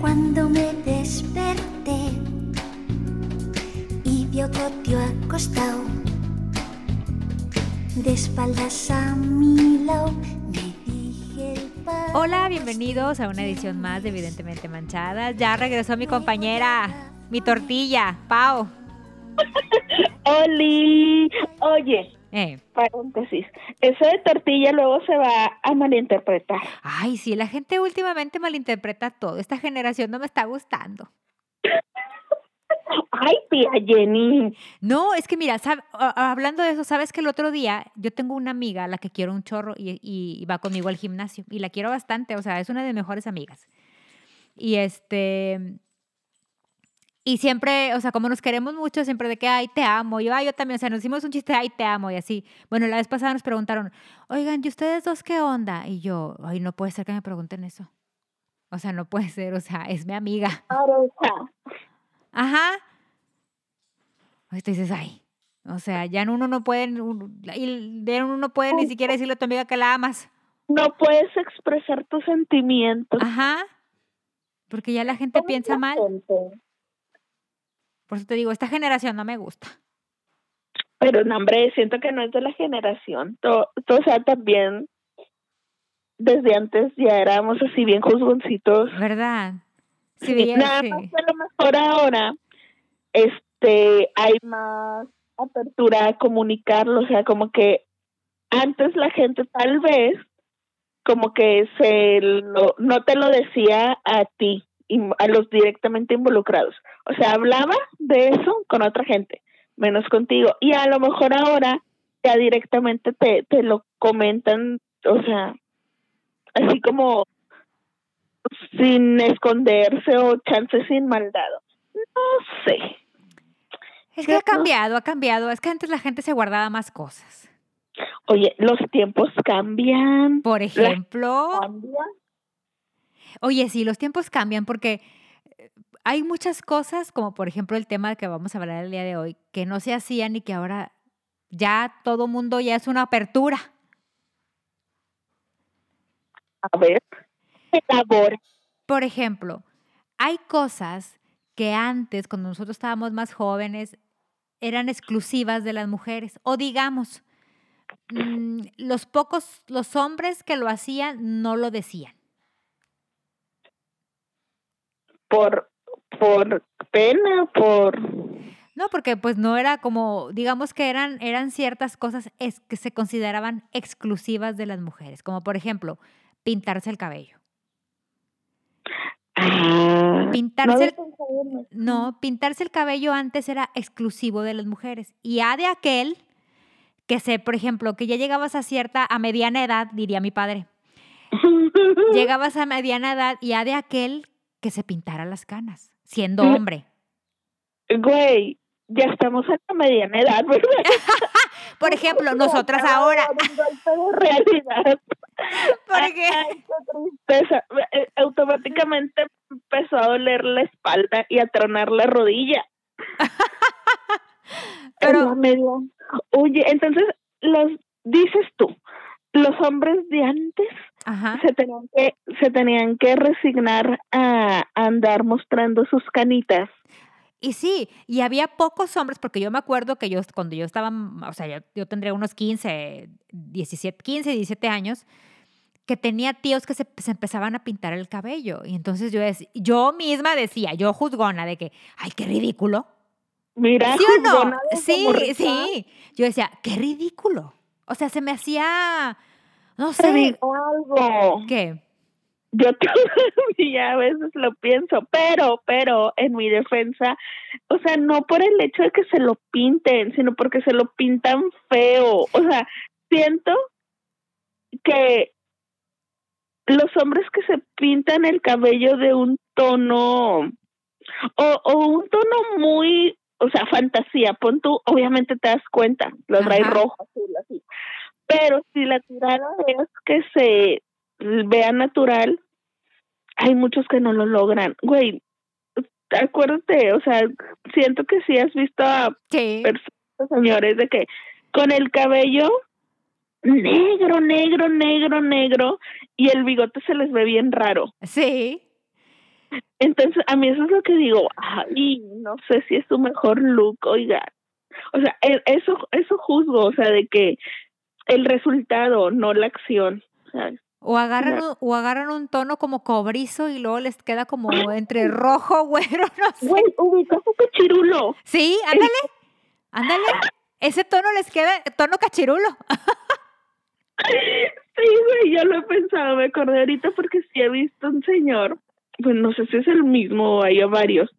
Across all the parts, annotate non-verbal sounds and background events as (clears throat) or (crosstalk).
Cuando me desperté y vi otro tío acostado de espaldas a mi lado, me dije el Hola, bienvenidos a una edición más de Evidentemente Manchadas. Ya regresó mi compañera, mi tortilla, Pau. (laughs) Oli, oye, Eh. paréntesis, eso de tortilla luego se va a malinterpretar. Ay, sí, la gente últimamente malinterpreta todo. Esta generación no me está gustando. (laughs) Ay, tía Jenny, No, es que mira, sab- hablando de eso, sabes que el otro día yo tengo una amiga a la que quiero un chorro y, y va conmigo al gimnasio y la quiero bastante, o sea, es una de mis mejores amigas. Y este, y siempre, o sea, como nos queremos mucho, siempre de que, ay, te amo, yo, ay, yo también, o sea, nos hicimos un chiste, ay, te amo y así. Bueno, la vez pasada nos preguntaron, oigan, ¿y ustedes dos qué onda? Y yo, ay, no puede ser que me pregunten eso. O sea, no puede ser, o sea, es mi amiga. pareja. Ajá. Tú dices, ay. O sea, ya uno no puede, un- y de uno no puede ni siquiera decirle a tu amiga que la amas. No puedes expresar tus sentimientos. Ajá. Porque ya la gente piensa mal. Por eso te digo, esta generación no me gusta. Pero no, hombre, siento que no es de la generación. To- to- o sea, también desde antes ya éramos así bien juzgoncitos. ¿Verdad? Sí, veía- Nada sí. más que a lo mejor ahora este hay más apertura a comunicarlo, o sea, como que antes la gente tal vez como que se lo, no te lo decía a ti, a los directamente involucrados. O sea, hablaba de eso con otra gente, menos contigo. Y a lo mejor ahora ya directamente te, te lo comentan, o sea, así como sin esconderse o chances sin maldad. No sé. Es que ha cambiado, ha cambiado. Es que antes la gente se guardaba más cosas. Oye, los tiempos cambian. Por ejemplo, cambian. Oye, sí, los tiempos cambian porque eh, hay muchas cosas, como por ejemplo el tema que vamos a hablar el día de hoy, que no se hacían y que ahora ya todo mundo ya es una apertura. A ver, elabora. Por ejemplo, hay cosas que antes, cuando nosotros estábamos más jóvenes, eran exclusivas de las mujeres. O digamos, mm, los pocos, los hombres que lo hacían no lo decían. Por por pena, por No, porque pues no era como, digamos que eran, eran ciertas cosas es, que se consideraban exclusivas de las mujeres, como por ejemplo, pintarse el cabello. ah, Pintarse no el-. No, pintarse el cabello antes era exclusivo de las mujeres. Y a de aquel que se, por ejemplo, que ya llegabas a cierta, a mediana edad, diría mi padre, (laughs) llegabas a mediana edad y a de aquel que se pintara las canas, siendo Mm. hombre. Güey, ya estamos en la mediana edad, ¿verdad? (laughs) Por ejemplo, nosotras ahora, realidad. (laughs) porque Ay, qué tristeza. Eh, Automáticamente empezó a doler la espalda y a tronar la rodilla. (laughs) Pero- media- Oye, entonces, los dices tú, los hombres de antes Ajá. se tenían que se tenían que resignar a andar mostrando sus canitas. Y sí, y había pocos hombres, porque yo me acuerdo que yo, cuando yo estaba, o sea, yo, yo tendría unos 15, 17, 15, 17 años, que tenía tíos que se, se empezaban a pintar el cabello. Y entonces yo, yo misma decía, yo juzgona, de que, ay, qué ridículo. Mira, ¿Sí o no? Sí, sí. Yo decía, qué ridículo. O sea, se me hacía, no Te sé, digo algo. ¿qué? Yo (laughs) todavía a veces lo pienso, pero, pero en mi defensa, o sea, no por el hecho de que se lo pinten, sino porque se lo pintan feo. O sea, siento que los hombres que se pintan el cabello de un tono o, o un tono muy, o sea, fantasía, pon tú, obviamente te das cuenta, lo trae rojo, azul, así. Pero si la tirada es que se vea natural, hay muchos que no lo logran. Güey, acuérdate, o sea, siento que sí has visto a Sí. personas, señores, de que con el cabello negro, negro, negro, negro, y el bigote se les ve bien raro. Sí. Entonces, a mí eso es lo que digo, ay, no sé si es tu mejor look, oiga. O sea, e- eso, eso juzgo, o sea, de que el resultado, no la acción. O agarran, un, o agarran un tono como cobrizo y luego les queda como entre rojo, (laughs) güero, no sé. güey, ubicas un cachirulo. Sí, ándale, ándale. Ese tono les queda, tono cachirulo. Sí, güey, yo lo he pensado, me acordé ahorita porque sí he visto un señor, pues no sé si es el mismo o hay varios,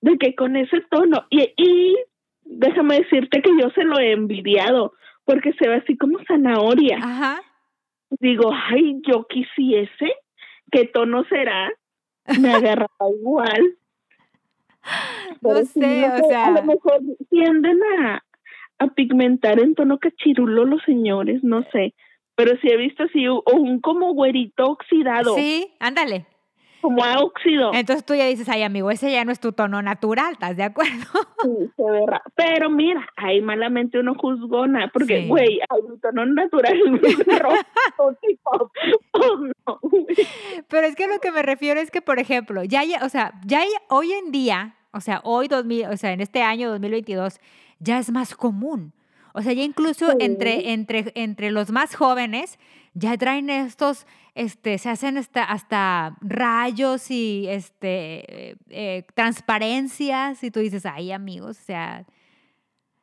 de que con ese tono, y, y déjame decirte que yo se lo he envidiado, porque se ve así como zanahoria. Ajá. Digo, ay, yo quisiese, ¿qué tono será? Me agarraba (laughs) igual. No Pero sé, no o sea. A lo mejor tienden a, a pigmentar en tono cachirulo los señores, no sé. Pero sí he visto así u- un como güerito oxidado, Sí, ándale. Como a óxido. Entonces tú ya dices, ay, amigo, ese ya no es tu tono natural, ¿estás de acuerdo? (laughs) Sí, se ve Pero mira, ahí malamente uno juzgona, porque, Sí. güey, ay, mi tono natural es (laughs) rojo, tipo, oh, no. Pero es que lo que me refiero es que, por ejemplo, ya, o sea, ya hoy en día, o sea, hoy 2000, o sea, en este año 2022, ya es más común. O sea, ya incluso Sí. entre, entre, entre los más jóvenes, ya traen estos, este, se hacen hasta, hasta rayos y este, eh, eh, transparencias, y tú dices, ay, amigos, o sea,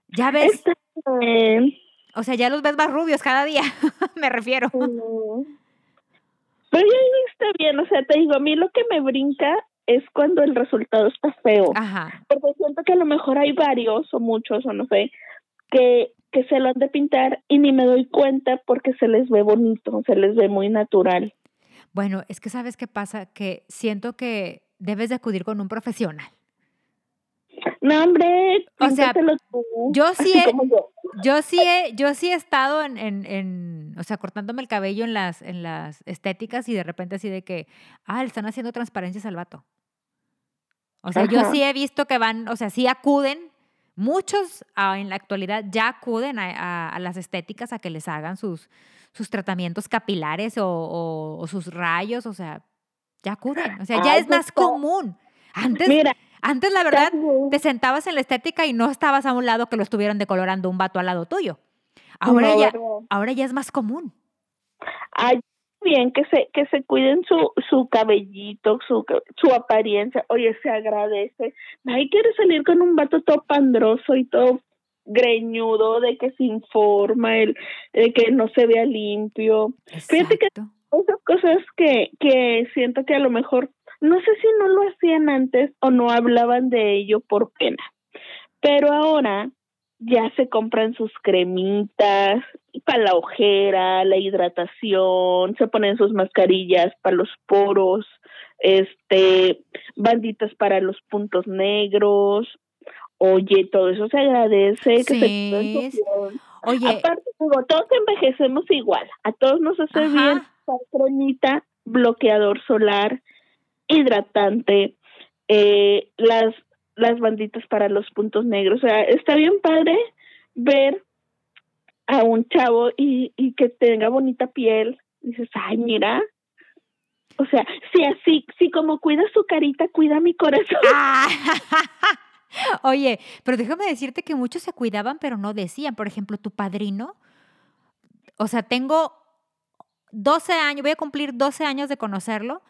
ya ves, Está bien. o sea, ya los ves más rubios cada día, (laughs) me refiero. Pero ya está bien, o sea, te digo, a mí lo que me brinca es cuando el resultado está feo. Ajá. Porque siento que a lo mejor hay varios o muchos o no sé, que, que se lo han de pintar y ni me doy cuenta porque se les ve bonito, se les ve muy natural. Bueno, es que sabes qué pasa, que siento que debes de acudir con un profesional. No, hombre, O sea, tú, yo (laughs) sí he- yo. Yo sí he, yo sí he estado en, en, en, o sea, cortándome el cabello en las, en las estéticas y de repente así de que, ah, le están haciendo transparencias al vato. O sea, yo Ajá. sí he visto que van, o sea, sí acuden, muchos ah, en la actualidad ya acuden a, a- a las estéticas a que les hagan sus, sus tratamientos capilares o, o- o sus rayos, o sea, ya acuden. O sea, ya Ay, es más pues, común. Antes, Mira, antes, la verdad, también- te sentabas en la estética y no estabas a un lado que lo estuvieran decolorando un vato al lado tuyo. Ahora, no, ya, ¿verdad? ahora ya es más común. Bien que se que se cuiden su su cabellito, su su apariencia. Oye, se agradece. Ay, quiere salir con un vato todo pandroso y todo greñudo de que se informa, el, de que no se vea limpio. Fíjate que-. Esas cosas que que siento que a lo mejor no sé si no lo hacían antes o no hablaban de ello por pena. Pero ahora ya se compran sus cremitas para la ojera, la hidratación, se ponen sus mascarillas para los poros, este, banditas para los puntos negros. Oye, todo eso se agradece que se Sí. Oye, Aparte, digo, todos envejecemos igual. A todos nos hace Ajá. bien cremita, bloqueador solar, hidratante, eh, las las banditas para los puntos negros. O sea, está bien padre ver a un chavo y, y que tenga bonita piel. Dices, ay, mira. O sea, si así, si como cuida su carita, cuida mi corazón. (laughs) ah, (laughs) oye, pero déjame decirte que muchos se cuidaban, pero no decían. Por ejemplo, tu padrino, o sea, tengo 12 años, voy a cumplir 12 años de conocerlo.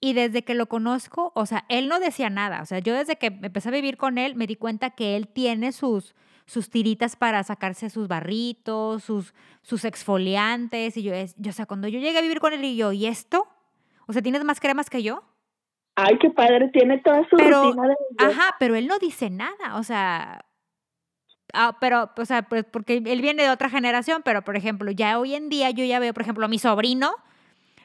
Y desde que lo conozco, o sea, él no decía nada. O sea, yo desde que empecé a vivir con él, me di cuenta que él tiene sus, sus tiritas para sacarse sus barritos, sus, sus exfoliantes. Y yo, es, yo, o sea, cuando yo llegué a vivir con él y yo, ¿y esto? O sea, ¿tienes más cremas que yo? Ay, qué padre, tiene toda su Pero, rutina de. Ajá, pero él no dice nada, o sea, ah, pero, o sea, pues porque él viene de otra generación, pero por ejemplo, ya hoy en día yo ya veo, por ejemplo, a mi sobrino,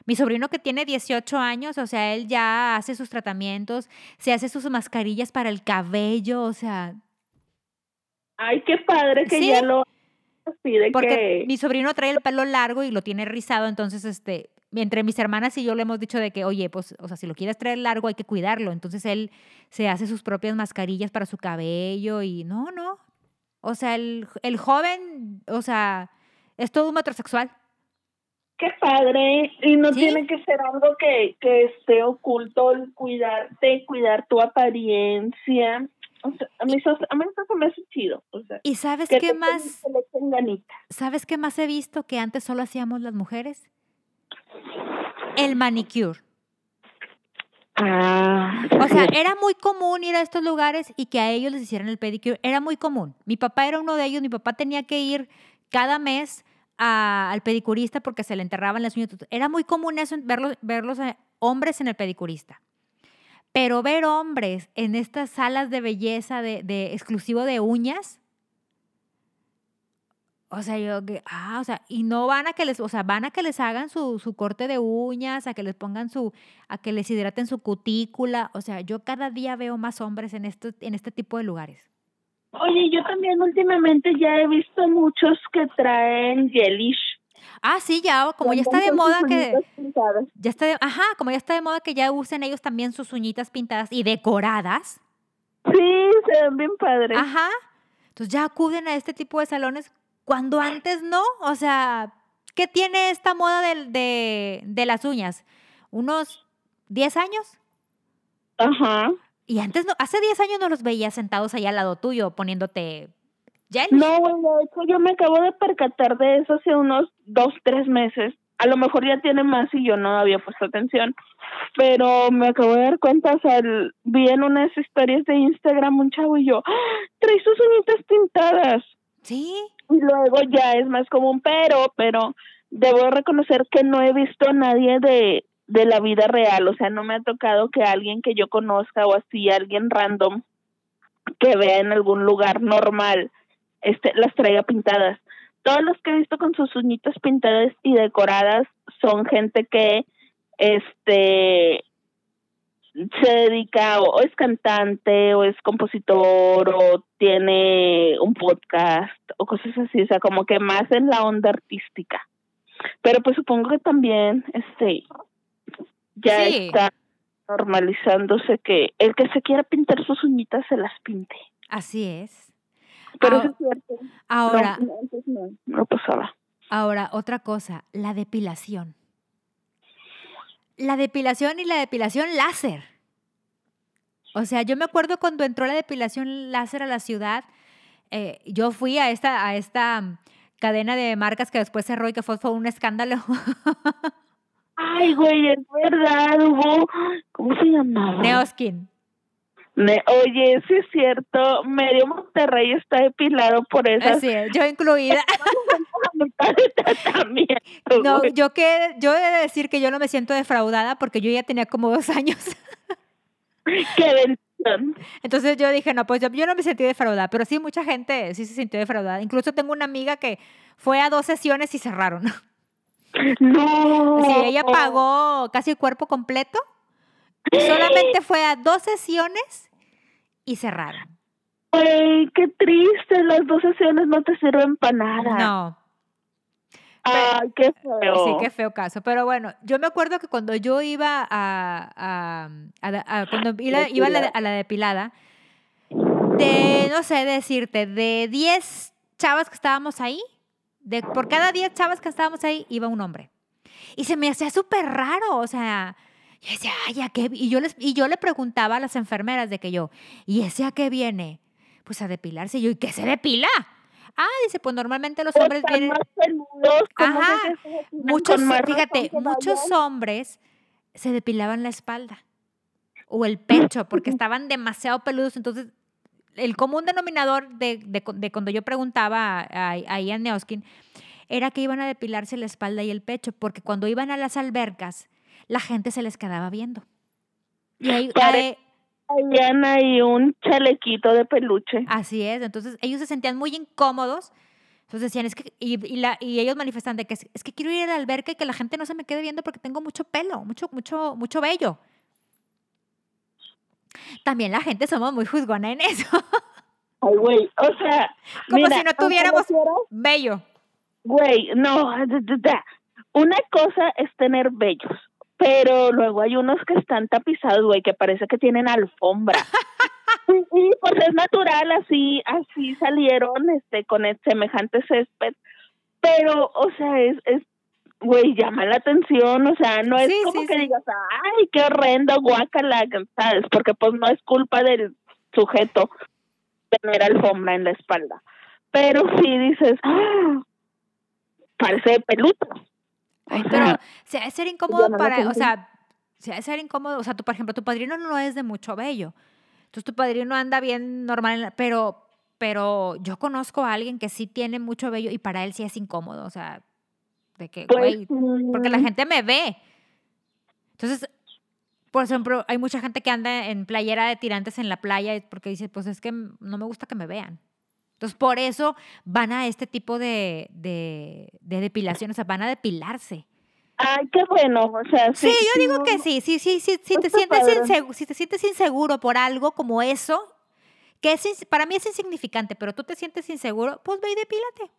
mi sobrino que tiene 18 años, o sea, él ya hace sus tratamientos, se hace sus mascarillas para el cabello, o sea, Ay, qué padre que Sí. ya lo pide porque que mi sobrino trae el pelo largo y lo tiene rizado, entonces, este, entre mis hermanas y yo le hemos dicho de que, oye, pues, o sea, si lo quieres traer largo hay que cuidarlo, entonces él se hace sus propias mascarillas para su cabello y no, no, o sea, el, el joven, o sea, es todo un metrosexual. Qué padre. Y no Sí. tiene que ser algo que, que esté oculto, el cuidarte, cuidar tu apariencia. O sea, a mí eso, a mí eso se me hace chido. O sea, ¿Y sabes qué te- más? le. ¿Sabes qué más he visto que antes solo hacíamos las mujeres? El manicure. Ah, O sea, era muy común ir a estos lugares y que a ellos les hicieran el pedicure. Era muy común. Mi papá era uno de ellos. Mi papá tenía que ir cada mes a- al pedicurista porque se le enterraban las uñas. Era muy común eso, verlos, verlos eh, hombres en el pedicurista. Pero ver hombres en estas salas de belleza de, exclusivo de uñas, o sea, yo que, ah, o sea, y no van a que les, o sea, van a que les hagan su, su corte de uñas, a que les pongan su, a que les hidraten su cutícula. O sea, yo cada día veo más hombres en este, en este tipo de lugares. Oye, yo también últimamente ya he visto muchos que traen gelish. Ah, sí, ya, como ya está de moda que, pintadas. ya está de, ajá, como ya está de moda que ya usen ellos también sus uñitas pintadas y decoradas. Sí, se ven bien padres. Ajá. Entonces ya acuden a este tipo de salones cuando antes no. O sea, ¿qué tiene esta moda del- de, de las uñas? ¿Unos 10 años? Ajá. Y antes no, hace 10 años no los veía sentados allá al lado tuyo poniéndote gel. No, güey, de hecho yo me acabo de percatar de eso hace unos dos, tres meses. A lo mejor ya tiene más y yo no había puesto atención. Pero me acabo de dar cuenta, o sea, el- vi en unas historias de Instagram un chavo y yo, ¡Ah! trae sus uñitas pintadas. Sí. Y luego ya es más común, pero, pero debo reconocer que no he visto a nadie de, de la vida real, o sea, no me ha tocado que alguien que yo conozca o así, alguien random que vea en algún lugar normal, este, las traiga pintadas. Todos los que he visto con sus uñitas pintadas y decoradas son gente que, este, se dedica o, o es cantante o es compositor o tiene un podcast o cosas así, o sea, como que más en la onda artística. Pero pues supongo que también este ya Sí. está normalizándose que el que se quiera pintar sus uñitas se las pinte. Así es. Pero Ah, eso es cierto. Ahora, no, antes no, no pasaba. ahora, otra cosa, la depilación. La depilación y la depilación láser. O sea, yo me acuerdo cuando entró la depilación láser a la ciudad, eh, yo fui a esta, a esta mm, cadena de marcas que después cerró y que fue, fue un escándalo. (laughs) Ay, güey, es verdad, hubo, ¿cómo se llamaba? Neoskin. Ne- Oye, sí es cierto, medio Monterrey está depilado por esas Así es, yo incluida. (laughs) No, yo que yo he de decir que yo no me siento defraudada porque yo ya tenía como dos años. (laughs) Qué bendición. Entonces yo dije, no, pues yo, yo no me sentí defraudada, pero sí mucha gente sí se sintió defraudada. Incluso tengo una amiga que fue a dos sesiones y cerraron. (laughs) No. Sí, ella pagó casi el cuerpo completo. Solamente fue a dos sesiones y cerraron. Güey, qué triste, las dos sesiones no te sirven para nada. No, Ay, qué feo. sí, qué feo caso. Pero bueno, yo me acuerdo que cuando yo iba a, a- a- a- cuando iba, la, a la depilada, de, no sé decirte, de 10 chavas que estábamos ahí, de, por cada 10 chavas que estábamos ahí, iba un hombre. Y se me hacía súper raro, o sea, yo decía, ay, ¿a qué? vi-?" Y yo, les, y yo le preguntaba a las enfermeras de que yo, ¿y ese a qué viene? Pues a depilarse. Y yo, ¿y qué se depila? Ah, dice, pues normalmente los hombres Están vienen... más peludos, Ajá, Muchos, fíjate, muchos vayan. hombres se depilaban la espalda o el pecho porque (laughs) estaban demasiado peludos. Entonces, el común denominador de, de cu- de cuando yo preguntaba a- a Neoskin era que iban a depilarse la espalda y el pecho porque cuando iban a las albercas, la gente se les quedaba viendo. Y ahí, Pare- ahí un chalequito de peluche. Así es, entonces ellos se sentían muy incómodos. Entonces decían, es que, y, y la, y ellos manifestan de que es, es que quiero ir a la alberca y que la gente no se me quede viendo porque tengo mucho pelo, mucho, mucho, mucho vello. También la gente somos muy juzgona en eso, Ay, güey, o sea. (laughs) como mira, si no tuviéramos vello. Güey, no. Una cosa es tener vellos, pero luego hay unos que están tapizados, güey, que parece que tienen alfombra. (laughs) y, y, pues es natural, así, así salieron, este, con el semejante césped. Pero, o sea, es, es güey, llama la atención, o sea, no es Sí, como sí, que sí. digas, ay, qué horrendo, guácala, ¿sabes? Porque pues no es culpa del sujeto tener alfombra en la espalda. Pero sí dices, ah, parece de peluto. Ay, O pero se ha de ser incómodo la para, o sea, se ha de ser incómodo, o sea, tú, por ejemplo, tu padrino no es de mucho vello. Entonces tu padrino anda bien normal, en la- pero, pero yo conozco a alguien que sí tiene mucho vello y para él sí es incómodo, o sea, de que, pues, güey, porque la mm, gente me ve. Entonces, por ejemplo, hay mucha gente que anda en playera de tirantes en la playa porque dice, pues es que no me gusta que me vean. Entonces, por eso van a este tipo de, de, de depilación, o sea, van a depilarse. Ay, qué bueno, o sea, Sí, sí. yo digo que sí, sí, sí, sí, si te sientes inseguro, si te sientes inseguro por algo como eso, que es, para mí es insignificante, pero tú te sientes inseguro, pues ve y depílate.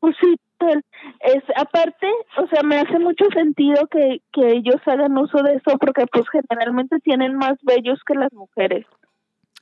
Pues sí, tal. es aparte, o sea, me hace mucho sentido que, que ellos hagan uso de eso porque pues generalmente tienen más vellos que las mujeres.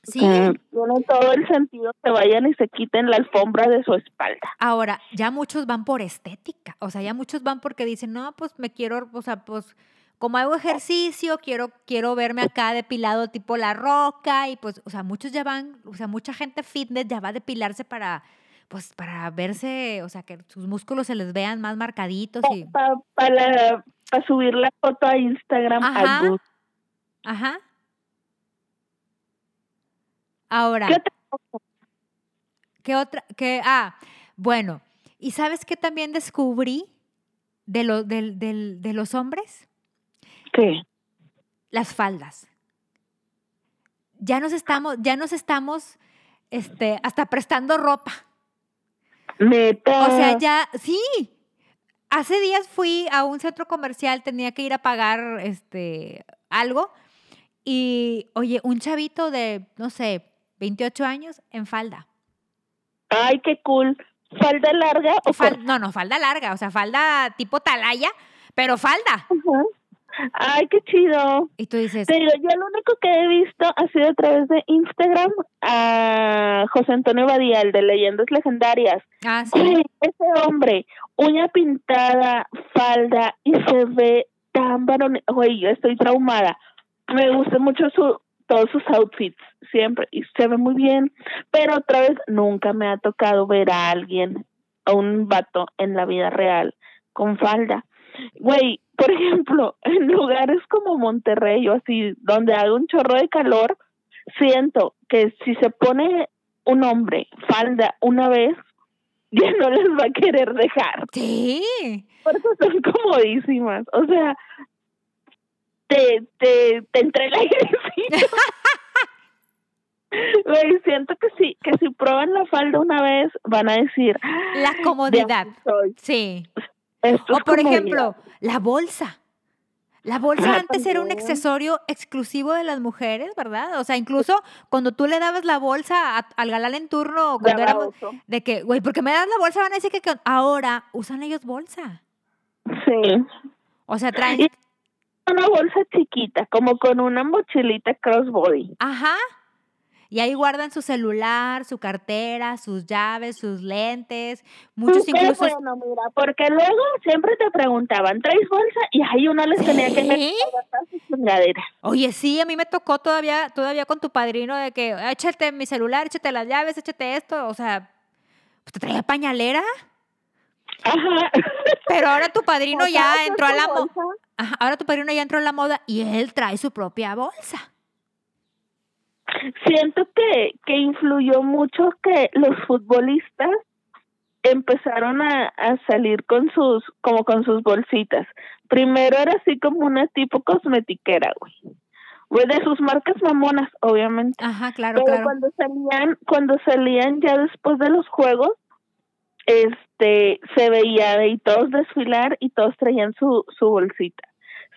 Sí. Que tiene todo el sentido que vayan y se quiten la alfombra de su espalda. Ahora, ya muchos van por estética, o sea, ya muchos van porque dicen, no, pues me quiero, o sea, pues como hago ejercicio, quiero, quiero verme acá depilado tipo la roca y pues, o sea, muchos ya van, o sea, mucha gente fitness ya va a depilarse para, pues, para verse, o sea, que sus músculos se les vean más marcaditos y, Para para subir la foto a Instagram Ajá. ajá. Ahora, ¿Qué otra cosa? ¿qué otra? ¿Qué? Ah, bueno, ¿y sabes qué también descubrí de, lo, del- del- de los hombres? ¿Qué? las faldas. Ya nos estamos, ya nos estamos, este, hasta prestando ropa. Neta. O sea, ya, sí. Hace días fui a un centro comercial, tenía que ir a pagar, este, algo. Y, oye, un chavito de, no sé, 28 años en falda. Ay, qué cool. ¿Falda larga o Fal- no, no, falda larga, o sea, falda tipo talaya, pero falda. Ajá. Ay, qué chido. Y tú dices, digo, yo lo único que he visto ha sido a través de Instagram a José Antonio Badial de Leyendas Legendarias. ah, sí. (clears throat) Ese hombre, uña pintada, falda y se ve tan varón. Yo estoy traumada. Me gusta mucho su todos sus outfits siempre y se ve muy bien, pero otra vez nunca me ha tocado ver a alguien, a un vato en la vida real con falda. Güey, por ejemplo, (laughs) en lugares como Monterrey o así, donde haga un chorro de calor, siento que si se pone un hombre falda una vez, (laughs) ya no les va a querer dejar, Sí. porque son comodísimas. O sea, te, te, te entra el airecito. (laughs) Güey, siento que sí, que si prueban la falda una vez, van a decir, La "De comodidad. aquí soy". Sí. Esto O por comodidad. ejemplo, la bolsa. La bolsa Ah, antes era un accesorio exclusivo de las mujeres, ¿verdad? O sea, incluso cuando tú le dabas la bolsa a- al galán en turno, cuando éramos oso. de que, güey, ¿por qué me das la bolsa? Van a decir que, que ahora usan ellos bolsa. Sí. O sea, traen, Una bolsa chiquita, como con una mochilita crossbody. ajá. Y ahí guardan su celular, su cartera, sus llaves, sus lentes. Muchos Qué incluso bueno, mira, porque luego siempre te preguntaban, ¿traes bolsa? Y ahí uno les tenía que Sí. gastar sus chingaderas. Oye, sí, a mí me tocó todavía, todavía con tu padrino de que échate mi celular, échate las llaves, échate esto. O sea, pues te traía pañalera. Ajá. Pero ahora tu padrino ya ¿Sacabas entró a la moda. Ahora tu padrino ya entró a la moda y él trae su propia bolsa. Siento que, que influyó mucho que los futbolistas empezaron a, a salir con sus, como con sus bolsitas. Primero era así como una tipo cosmetiquera, güey. Güey, de sus marcas mamonas, obviamente. Ajá, claro, Pero claro. cuando salían, cuando salían ya después de los juegos, este, se veía de todos desfilar y todos traían su, su bolsita.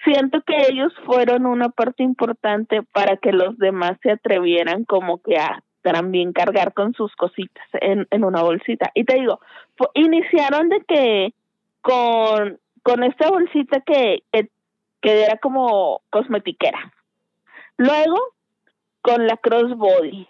Siento que ellos fueron una parte importante para que los demás se atrevieran como que a también cargar con sus cositas en, en una bolsita. Y te digo, iniciaron de que con, con esta bolsita que, que, que era como cosmetiquera. Luego, con la crossbody.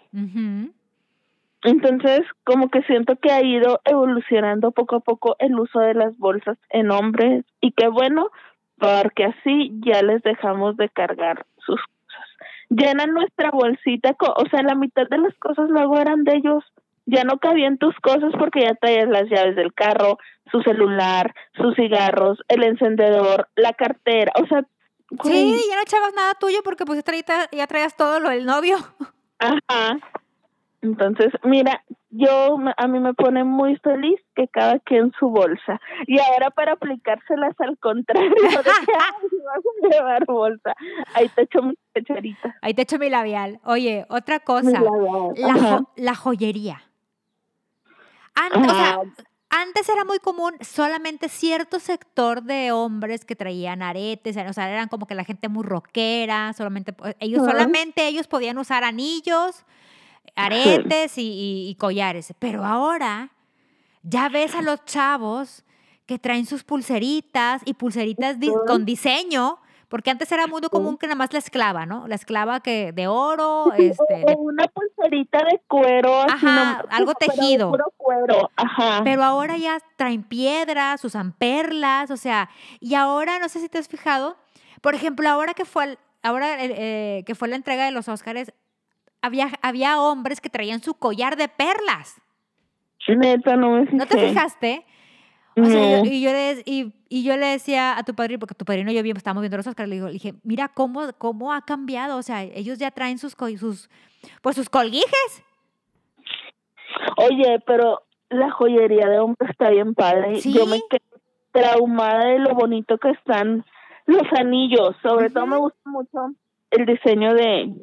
Entonces, como que siento que ha ido evolucionando poco a poco el uso de las bolsas en hombres y qué bueno, porque así ya les dejamos de cargar sus cosas. Llenan nuestra bolsita, o sea, la mitad de las cosas luego eran de ellos. Ya no cabían tus cosas porque ya traías las llaves del carro, su celular, sus cigarros, el encendedor, la cartera, o sea, güey, Sí, ya no echabas nada tuyo porque pues ya traías, ya traías todo lo del novio. Ajá. Entonces, mira, yo a mí me pone muy feliz que cada quien su bolsa. Y ahora para aplicárselas al contrario, de que (laughs) "Ay, vas a llevar bolsa. Ahí te echo mi pecharita. Ahí te echo mi labial. Oye, otra cosa, la, jo- la joyería. O sea, antes era muy común solamente cierto sector de hombres que traían aretes, o sea, eran como que la gente muy rockera, solamente ellos Ajá. solamente ellos podían usar anillos, aretes y, y- y collares, pero ahora ya ves a los chavos que traen sus pulseritas y pulseritas di- con diseño, porque antes era muy común que nada más la esclava, ¿no? La esclava que de oro, este, de una pulserita de cuero. Ajá, algo tejido. Puro cuero. Ajá. Pero ahora ya traen piedras, usan perlas, o sea, y ahora no sé si te has fijado, por ejemplo, ahora que fue el- ahora eh, eh, que fue la entrega de los Óscares, había, había hombres que traían su collar de perlas. Neta, no me fijé. ¿No te fijaste? O sea, No. yo- y, yo le, y, y yo le decía a tu padrino, porque tu padrino y yo estábamos viendo los Óscares, le, digo, le dije, mira cómo, cómo ha cambiado, o sea, ellos ya traen sus, sus, pues sus colguijes. Oye, pero la joyería de hombre está bien padre. Sí. Yo me quedé traumada de lo bonito que están los anillos. Sobre todo me gusta mucho el diseño de,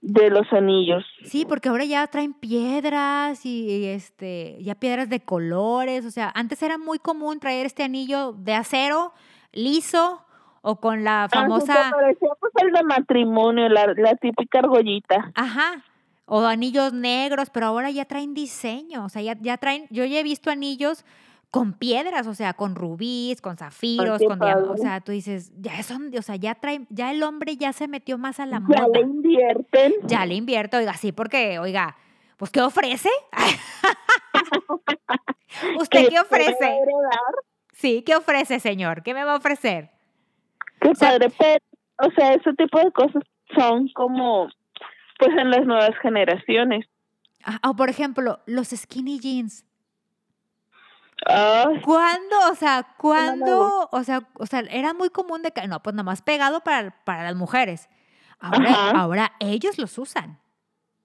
de los anillos. Sí, porque ahora ya traen piedras y, y, este, ya piedras de colores. O sea, antes era muy común traer este anillo de acero, liso, o con la Ah, famosa, parecía pues el de matrimonio, la, la típica argollita. ajá, o anillos negros, pero ahora ya traen diseño. O sea, ya, ya traen, yo ya he visto anillos con piedras, o sea, con rubíes, con zafiros, qué con diamantes. O sea, tú dices, ya son, o sea, ya traen, ya el hombre ya se metió más a la (laughs) Ya moda. le invierten. Ya le invierto, oiga, sí, porque, oiga, pues, ¿qué ofrece? (laughs) (laughs) ¿Usted que qué ofrece? Sí, ¿qué ofrece, señor? ¿Qué me va a ofrecer? Qué sea- padre, pero, o sea, ese tipo de cosas son como, pues en las nuevas generaciones. Ah, O, por ejemplo, los skinny jeans. Ay, ¿Cuándo? O sea, ¿cuándo? O sea, o sea, era muy común de que, no, pues nomás pegado para, para las mujeres. Ahora, Ajá. ahora ellos los usan.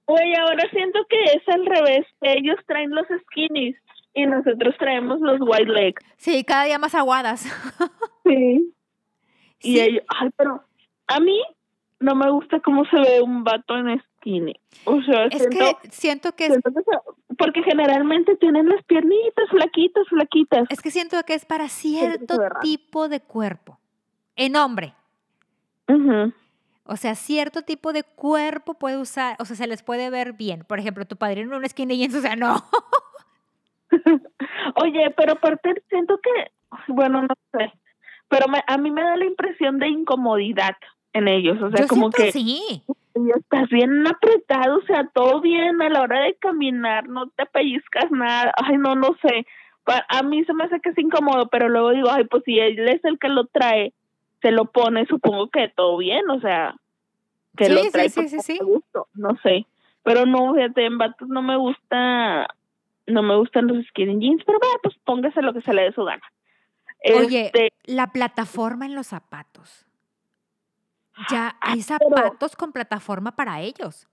Güey, ahora siento que es al revés. Ellos traen los skinnies y nosotros traemos los white legs. Sí, cada día más aguadas. (laughs) Sí. Y Sí. ellos, ay, pero a mí no me gusta cómo se ve un vato en skinny. O sea, Es siento, que siento que es, siento que se- porque generalmente tienen las piernitas flaquitas, flaquitas. es que siento que es para cierto tipo de cuerpo. En hombre. O sea, cierto tipo de cuerpo puede usar, o sea, se les puede ver bien. Por ejemplo, tu padrino en un skinny jeans, o sea, no. (laughs) Oye, pero aparte siento que, bueno, no sé, pero me, a mí me da la impresión de incomodidad en ellos, o sea, Yo como que sí. estás bien apretado, o sea, todo bien a la hora de caminar, no te pellizcas nada, ay, no, no sé, a mí se me hace que es incómodo, pero luego digo, ay, pues si él es el que lo trae, se lo pone, supongo que todo bien, o sea, que Sí, lo trae sí, sí, sí. gusto, no sé, pero no, fíjate, en vatos no me gusta, no me gustan los skinny jeans, pero vaya, pues póngase lo que se le dé su gana. Oye, Este, la plataforma en los zapatos. Ya hay Ah, pero- zapatos con plataforma para ellos.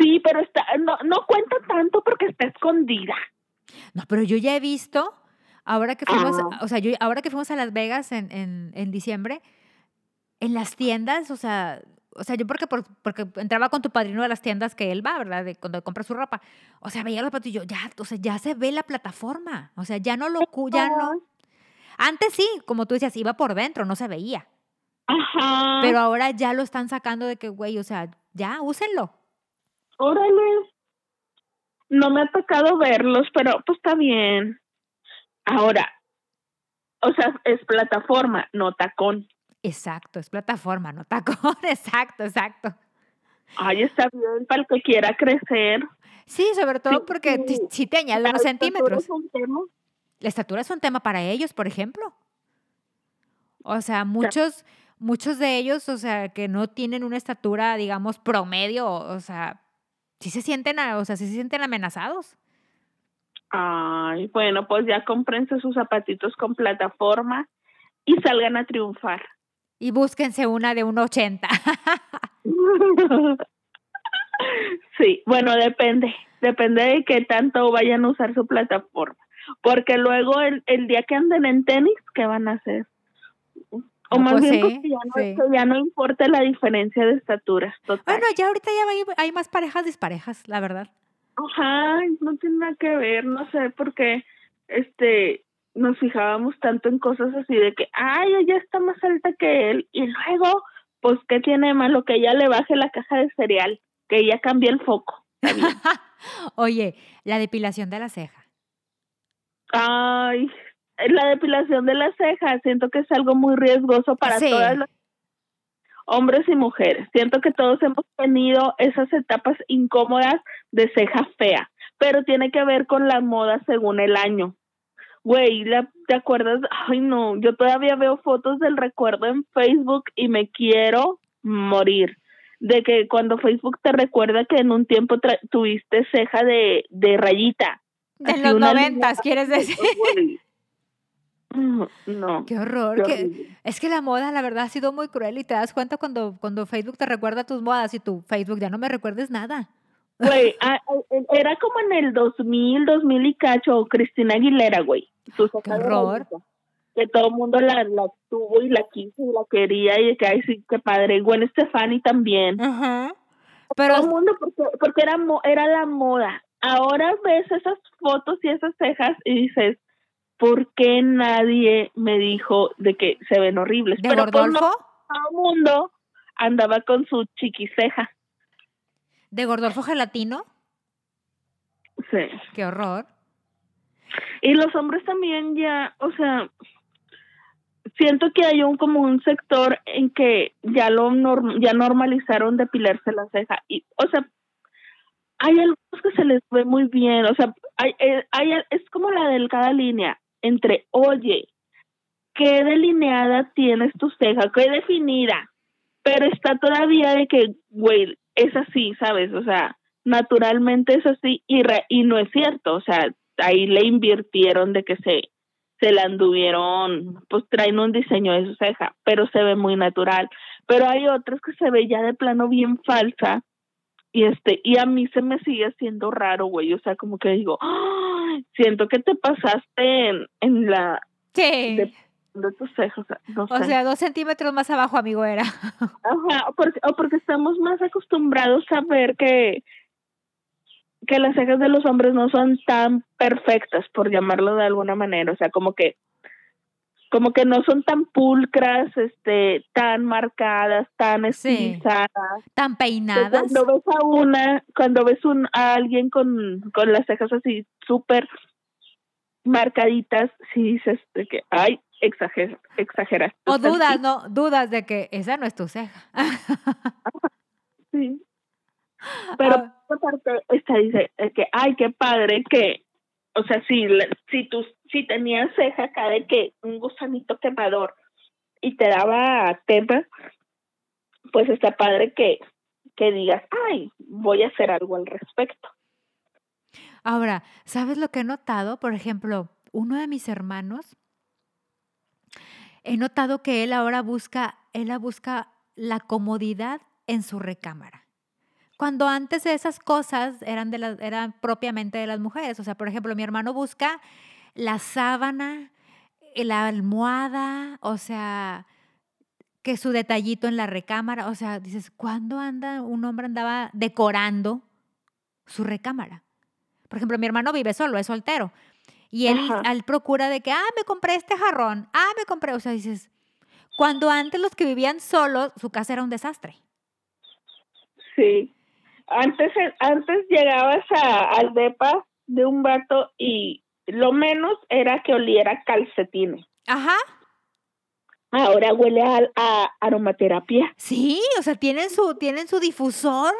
sí, pero está, no, no cuenta tanto porque está escondida. No, pero yo ya he visto, ahora que fuimos, Ah. o sea, yo, ahora que fuimos a Las Vegas en, en, en diciembre, en las tiendas, o sea, o sea, yo porque, por- porque entraba con tu padrino a las tiendas que él va, ¿verdad? De cuando compra su ropa. O sea, veía los zapatos y yo, ya, o sea, ya se ve la plataforma. O sea, ya no lo, ya no. Antes sí, como tú decías, iba por dentro, no se veía. Ajá. Pero ahora ya lo están sacando de que, güey, o sea, ya, úsenlo. Órale. No me ha tocado verlos, pero pues está bien. Ahora, o sea, es plataforma, no tacón. Exacto, es plataforma, no tacón. (laughs) Exacto, exacto. Ay, está bien para el que quiera crecer. Sí, sobre todo Sí, porque sí. si te añade La unos estatura centímetros. es un tema. La estatura es un tema para ellos, por ejemplo. O sea, muchos, muchos de ellos, o sea, que no tienen una estatura, digamos, promedio, o sea, sí se sienten, a- o sea, sí se sienten amenazados. Ay, bueno, pues ya cómprense sus zapatitos con plataforma y salgan a triunfar. Y búsquense una de un 80. (laughs) Sí, bueno, depende, depende de qué tanto vayan a usar su plataforma, porque luego el, el día que anden en tenis, ¿qué van a hacer? O No, más pues bien sí, porque ya no, sí. que ya no importa la diferencia de estaturas, total. Bueno, ya ahorita ya hay, hay más parejas disparejas, la verdad. Ajá, no tiene nada que ver, no sé por qué este nos fijábamos tanto en cosas así de que, ay, ella está más alta que él, y luego, pues, ¿qué tiene de malo que ella le baje la caja de cereal? Que ella cambie el foco. (laughs) Oye, la depilación de la ceja. Ay, la depilación de las cejas, siento que es algo muy riesgoso para Sí. todas las hombres y mujeres. Siento que todos hemos tenido esas etapas incómodas de ceja fea, pero tiene que ver con la moda según el año. Güey, ¿te acuerdas? Ay, no, yo todavía veo fotos del recuerdo en Facebook y me quiero morir. De que cuando Facebook te recuerda que en un tiempo tra- tuviste ceja de, de rayita. De los noventas, ¿quieres decir? Güey. (laughs) No. Qué horror. qué que- horrible. es que la moda, la verdad, ha sido muy cruel y te das cuenta cuando, cuando Facebook te recuerda tus modas y tu Facebook ya no me recuerdes nada. Güey, (laughs) era como en el 2000, 2000 y cacho, Cristina Aguilera, güey. Qué horror. Que todo el mundo la, la tuvo y la quiso y la quería y que, ay, sí, qué padre. Gwen Stefani también. Ajá. todo Pero el mundo porque, porque era, mo- era la moda. Ahora ves esas fotos y esas cejas y dices, ¿por qué nadie me dijo de que se ven horribles? de Pero pues Gordolfo, todo el mundo andaba con su chiquiceja. de Gordolfo Gelatino, Sí. qué horror. Y los hombres también ya, o sea, siento que hay un como un sector en que ya lo norm- ya normalizaron depilarse la ceja y, o sea, hay algunos que se les ve muy bien, o sea, hay, eh, hay, es como la delgada línea entre, oye, qué delineada tienes tu ceja, qué definida, pero está todavía de que, güey, es así, ¿sabes? O sea, naturalmente es así y, re- y no es cierto, o sea, ahí le invirtieron de que se se la anduvieron, pues traen un diseño de su ceja, pero se ve muy natural. Pero hay otras que se ve ya de plano bien falsa y este y a mí se me sigue haciendo raro, güey, o sea, como que digo, "Ay, siento que te pasaste en, en la Sí. de, de tus cejas, o sea, dos centímetros más abajo, amigo, era. (laughs) Ajá, o porque, o porque estamos más acostumbrados a ver que, que las cejas de los hombres no son tan perfectas, por llamarlo de alguna manera. O sea, como que, como que no son tan pulcras, este, tan marcadas, tan Sí. estilizadas. Tan peinadas. Cuando ves a una, cuando ves un, a alguien con, con las cejas así súper marcaditas, sí dices de que, ay, exager, exageras. O dudas, ¿no? Dudas de que esa no es tu ceja. (laughs) Sí. Pero Ah. por otra parte, esta dice que, ay, qué padre que, o sea, si, si tú, si tenías ceja acá de que un gusanito quemador y te daba tema, pues está padre que, que digas, ay, voy a hacer algo al respecto. Ahora, ¿sabes lo que he notado? Por ejemplo, uno de mis hermanos, he notado que él ahora busca, él busca la comodidad en su recámara. Cuando antes esas cosas eran, de las, eran propiamente de las mujeres. O sea, por ejemplo, mi hermano busca la sábana, eh, la almohada, o sea, que su detallito en la recámara. O sea, dices, ¿cuándo anda un hombre andaba decorando su recámara? Por ejemplo, mi hermano vive solo, es soltero. Y él procura de que, ah, me compré este jarrón, ah, me compré, o sea, dices, cuando antes los que vivían solos, su casa era un desastre. Sí. Antes, antes llegabas a, al depa de un vato y lo menos era que oliera calcetines. Ajá, Ahora huele a, a aromaterapia. sí, o sea, tienen su, tienen su difusor.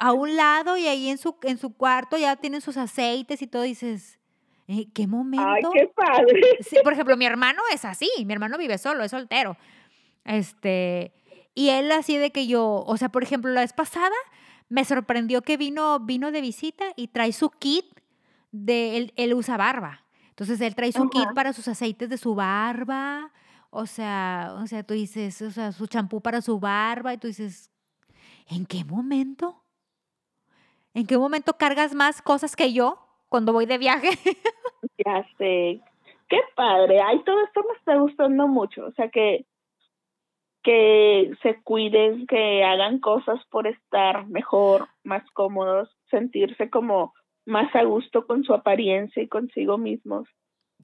A un lado y ahí en su, en su cuarto ya tienen sus aceites y todo, dices, ¿en qué momento? Ay, qué padre. Sí, por ejemplo, mi hermano es así, mi hermano vive solo, es soltero. Este, y él así de que yo, o sea, por ejemplo, la vez pasada me sorprendió que vino, vino de visita y trae su kit de, él, él usa barba. Entonces él trae su kit para sus aceites de su barba, o sea, o sea, tú dices, o sea, su champú para su barba y tú dices, ¿en qué momento? ¿En qué momento cargas más cosas que yo cuando voy de viaje? (laughs) Ya sé. Qué padre. Ay, todo esto me está gustando mucho. O sea, que, que se cuiden, que hagan cosas por estar mejor, más cómodos, sentirse como más a gusto con su apariencia y consigo mismos.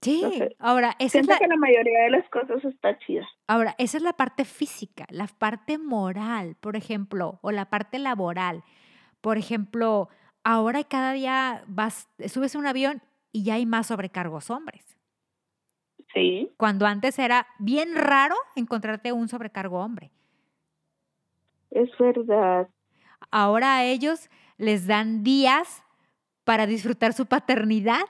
Sí, ahora, esa es la, que la mayoría de las cosas está chida. Ahora, esa es la parte física, la parte moral, por ejemplo, o la parte laboral. Por ejemplo, ahora cada día vas, subes a un avión y ya hay más sobrecargos hombres. Sí, Cuando antes era bien raro encontrarte un sobrecargo hombre. es verdad. Ahora a ellos les dan días para disfrutar su paternidad.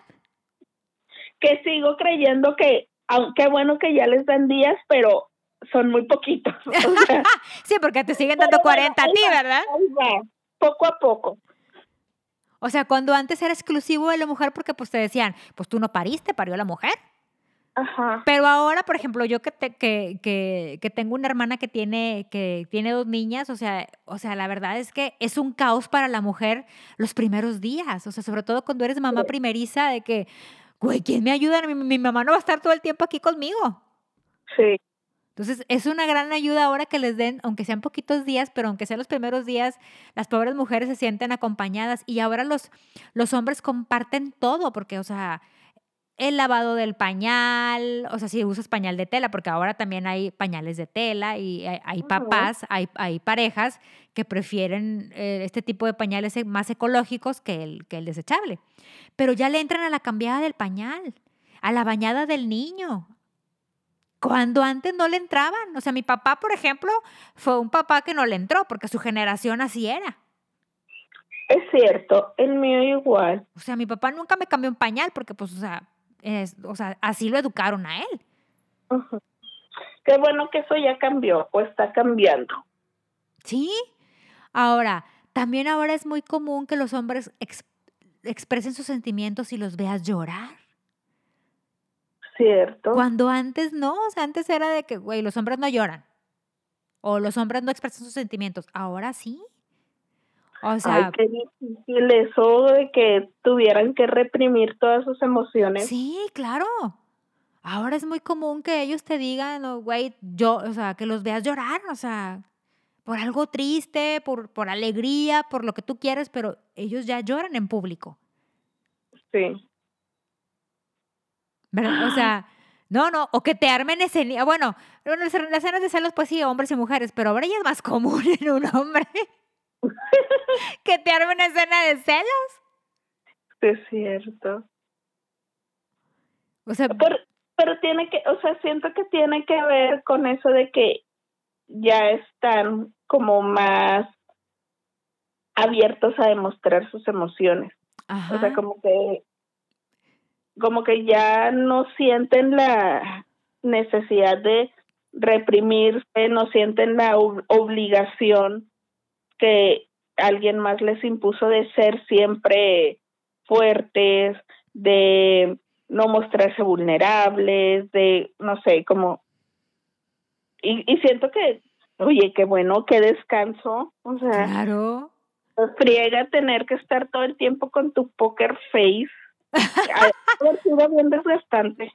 Que sigo creyendo que, aunque bueno que ya les dan días, pero son muy poquitos. O sea, (laughs) Sí, porque te siguen dando Pero bueno, 40 a ti, ¿verdad? va, poco a poco. O sea, cuando antes era exclusivo de la mujer porque pues te decían, pues tú no pariste, parió la mujer. Ajá. Pero ahora, por ejemplo, yo que, te- que, que, que tengo una hermana que tiene, que tiene dos niñas, o sea, o sea, la verdad es que es un caos para la mujer los primeros días, o sea, sobre todo cuando eres mamá Sí. primeriza, de que, güey, ¿quién me ayuda? Mi, mi mamá no va a estar todo el tiempo aquí conmigo. Sí, Entonces, es una gran ayuda ahora que les den, aunque sean poquitos días, pero aunque sean los primeros días, las pobres mujeres se sienten acompañadas y ahora los, los hombres comparten todo, porque, o sea, el lavado del pañal, o sea, si usas pañal de tela, porque ahora también hay pañales de tela y hay, papás, hay, hay parejas que prefieren eh, este tipo de pañales e- más ecológicos que el, que el desechable. Pero ya le entran a la cambiada del pañal, a la bañada del niño, cuando antes no le entraban. O sea, mi papá, por ejemplo, fue un papá que no le entró porque su generación así era. es cierto, el mío igual. O sea, mi papá nunca me cambió un pañal porque, pues, o sea, es- o sea, así lo educaron a él. Qué bueno que eso ya cambió o está cambiando. ¿Sí? Ahora, también ahora es muy común que los hombres ex- expresen sus sentimientos y los veas llorar. Cierto. Cuando antes no, o sea, antes era de que, güey, los hombres no lloran. O los hombres no expresan sus sentimientos. Ahora sí. O sea, Ay, qué difícil eso de que tuvieran que reprimir todas sus emociones. Sí, claro. Ahora es muy común que ellos te digan, "Oh, güey, yo, o sea, que los veas llorar, o sea, por algo triste, por, por alegría, por lo que tú quieres, pero ellos ya lloran en público, Sí. ¿verdad? O sea, no, no, o que te armen escena, bueno, no, las las escenas de celos, pues sí, hombres y mujeres, pero ahora ya es más común (laughs) en un hombre (laughs) que te armen escena de celos. Es cierto. O sea, Por- pero tiene que, o sea, siento que tiene que ver con eso de que ya están como más abiertos a demostrar sus emociones. O sea, como que como que ya no sienten la necesidad de reprimirse, no sienten la ob- obligación que alguien más les impuso de ser siempre fuertes, de no mostrarse vulnerables, de no sé, como y, y siento que oye, qué bueno, qué descanso, o sea, claro. friega tener que estar todo el tiempo con tu poker face. (laughs) Haber sido bien desgastante.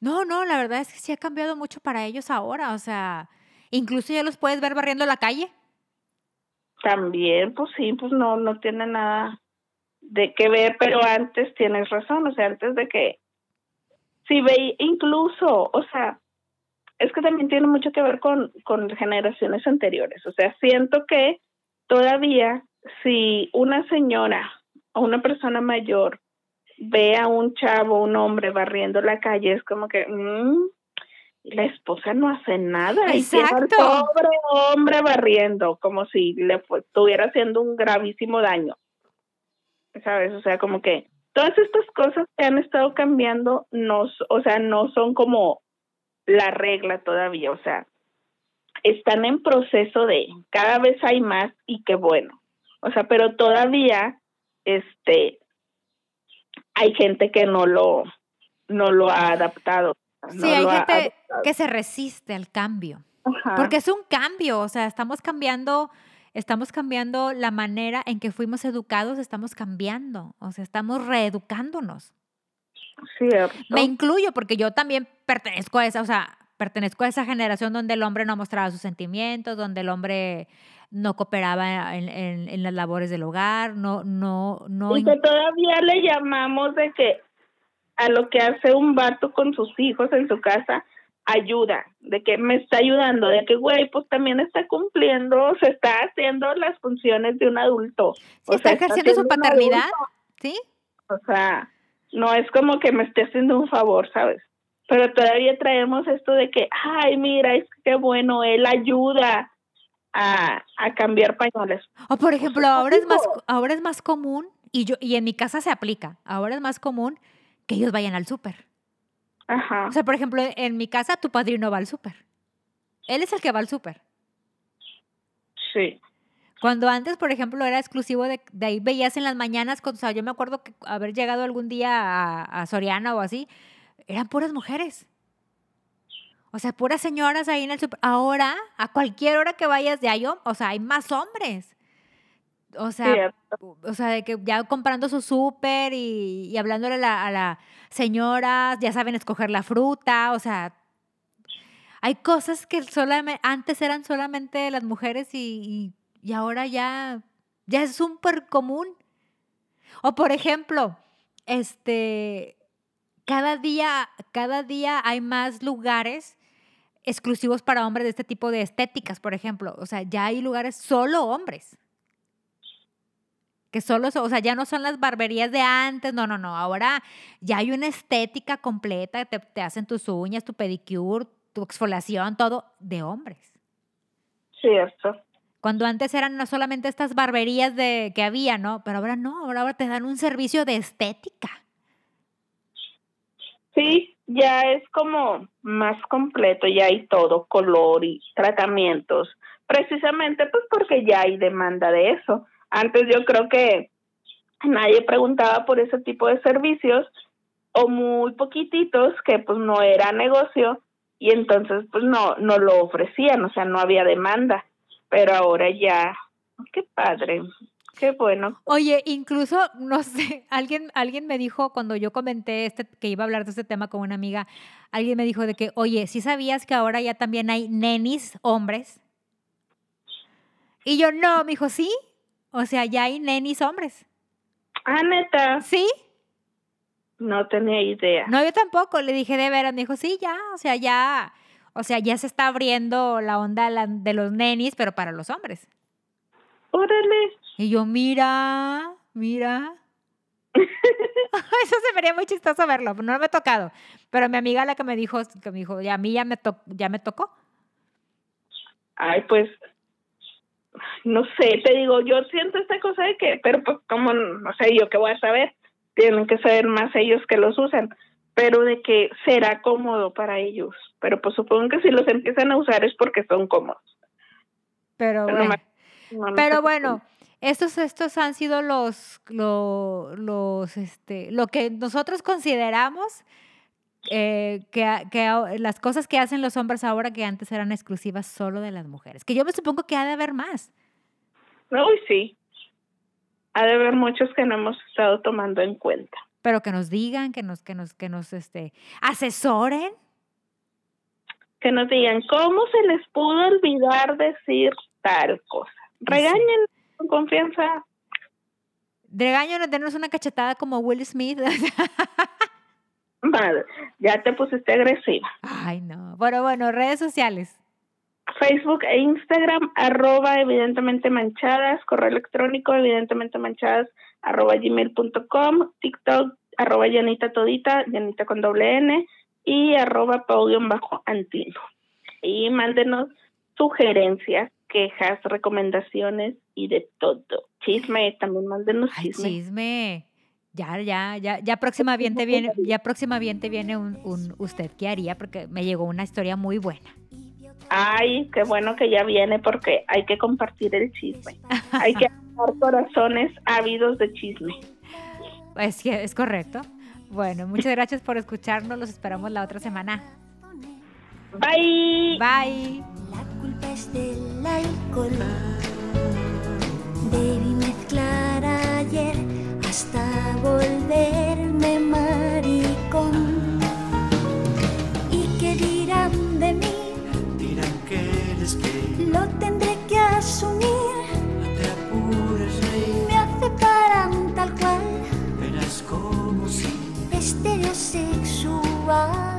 No, no, la verdad es que sí ha cambiado mucho para ellos ahora, o sea, incluso ya los puedes ver barriendo la calle. También, pues sí, pues no, no tiene nada de que ver, pero antes tienes razón, o sea, antes de que, si ve, incluso, o sea, es que también tiene mucho que ver con, con generaciones anteriores, o sea, siento que todavía si una señora o una persona mayor ve a un chavo, un hombre barriendo la calle, es como que, mm, y la esposa no hace nada. Y tiene al Exacto. pobre hombre barriendo, como si le estuviera haciendo un gravísimo daño. ¿Sabes? O sea, como que todas estas cosas que han estado cambiando, no, o sea, no son como la regla todavía. O sea, están en proceso de cada vez hay más y qué bueno. O sea, pero todavía, este, hay gente que no lo, no lo ha adaptado. Sí, no hay ha gente que se resiste al cambio. Ajá. Porque es un cambio, o sea, estamos cambiando, estamos cambiando la manera en que fuimos educados, estamos cambiando, o sea, estamos reeducándonos. Cierto. Me incluyo porque yo también pertenezco a esa, o sea, pertenezco a esa generación donde el hombre no mostraba sus sentimientos, donde el hombre no cooperaba en, en- en las labores del hogar, no, no, no. y que todavía le llamamos de que a lo que hace un vato con sus hijos en su casa ayuda, de que me está ayudando, de que güey, pues también está cumpliendo, (laughs) se está haciendo las funciones de un adulto. Sí, o está sea, ejerciendo su paternidad. ¿sí? O sea, no es como que me esté haciendo un favor, ¿sabes? Pero todavía traemos esto de que, ay, mira, es que qué bueno, él ayuda a, a cambiar pañales. O por ejemplo, ahora es más, ahora es más común, y yo, y en mi casa se aplica, ahora es más común que ellos vayan al súper. Ajá. O sea, por ejemplo, en mi casa tu padrino va al súper. Él es el que va al súper. Sí. Cuando antes, por ejemplo, era exclusivo de, de ahí veías en las mañanas, con- o sea, yo me acuerdo que haber llegado algún día a, a Soriana o así, eran puras mujeres. O sea, puras señoras ahí en el súper. Ahora, a cualquier hora que vayas de ahí, o sea, hay más hombres. O sea, Cierto. o sea, de que ya comprando su súper y, y hablándole a la, a la señora, ya saben escoger la fruta, o sea, hay cosas que solamente, antes eran solamente las mujeres y, y- y ahora ya, ya es súper común. O por ejemplo, este, cada día, cada día hay más lugares exclusivos para hombres de este tipo de estéticas, por ejemplo. O sea, ya hay lugares solo hombres. Que solo, so- o sea, ya no son las barberías de antes, no, no, no. Ahora ya hay una estética completa, te, te hacen tus uñas, tu pedicure, tu exfoliación, todo de hombres. Cierto. Cuando antes eran no solamente estas barberías de, que había, ¿no? Pero ahora no, ahora, ahora te dan un servicio de estética. Sí, ya es como más completo, ya hay todo, color y tratamientos, precisamente pues porque ya hay demanda de eso. Antes yo creo que nadie preguntaba por ese tipo de servicios o muy poquititos que pues no era negocio y entonces pues no no lo ofrecían, o sea, no había demanda, pero ahora ya qué padre. Qué bueno. Oye, incluso, no sé, (laughs) alguien, alguien me dijo cuando yo comenté este, que iba a hablar de este tema con una amiga, alguien me dijo de que, oye, ¿sí sabías que ahora ya también hay nenis hombres? Y yo, no, me dijo, sí. O sea, ya hay nenis hombres. Ah, neta, ¿Sí? no tenía idea. No, yo tampoco. Le dije, de veras. Me dijo, sí, ya. O sea, ya. O sea, ya se está abriendo la onda de los nenis, pero para los hombres. Órale. Y yo, mira, mira. (laughs) Eso se vería muy chistoso verlo, no me ha tocado. Pero mi amiga la que me dijo, que me dijo, ya a mí ya me, to- ya me tocó. Ay, pues, no sé, te digo, yo siento esta cosa de que, pero pues como, no sé, yo qué voy a saber, tienen que saber más ellos que los usan, pero de que será cómodo para ellos, pero pues supongo que si los empiezan a usar es porque son cómodos. Pero Pero bueno, nomás- no, no pero bueno estos, estos han sido los, lo- los, este, lo que nosotros consideramos eh, que, a- que a- las cosas que hacen los hombres ahora que antes eran exclusivas solo de las mujeres. Que yo me supongo que ha de haber más. Uy, sí. Ha de haber muchos que no hemos estado tomando en cuenta. Pero que nos digan, que nos, que nos, que nos este, asesoren. Que nos digan, ¿cómo se les pudo olvidar decir tal cosa? Regañen con confianza. De regaño nos denos una cachetada como Will Smith. (laughs) Madre, ya te pusiste agresiva. Ay, no. Bueno, bueno, redes sociales. Facebook e Instagram, arroba evidentemente manchadas, correo electrónico evidentemente manchadas, arroba gmail.com, TikTok, arroba llanita todita, llanita con doble N, y arroba bajo antino. Y mándenos sugerencias, quejas, recomendaciones y de todo. Chisme, también mándenos Ay, chisme. chisme. Ya, ya, ya, ya próxima viene, ya próxima viene un, usted qué haría porque me llegó una historia muy buena. Ay, qué bueno que ya viene porque hay que compartir el chisme. hay que dar corazones ávidos de chisme. Es que es correcto. Bueno, muchas gracias por escucharnos. Los esperamos la otra semana. Bye. Bye. La culpa es del alcohol. Debí mezclar ayer hasta volverme maricón. ¿Y qué dirán de mí? Dirán que eres gay. Lo tendré que asumir. No te apures, rey. Me aceptarán tal cual. Verás como si. Estereosexual.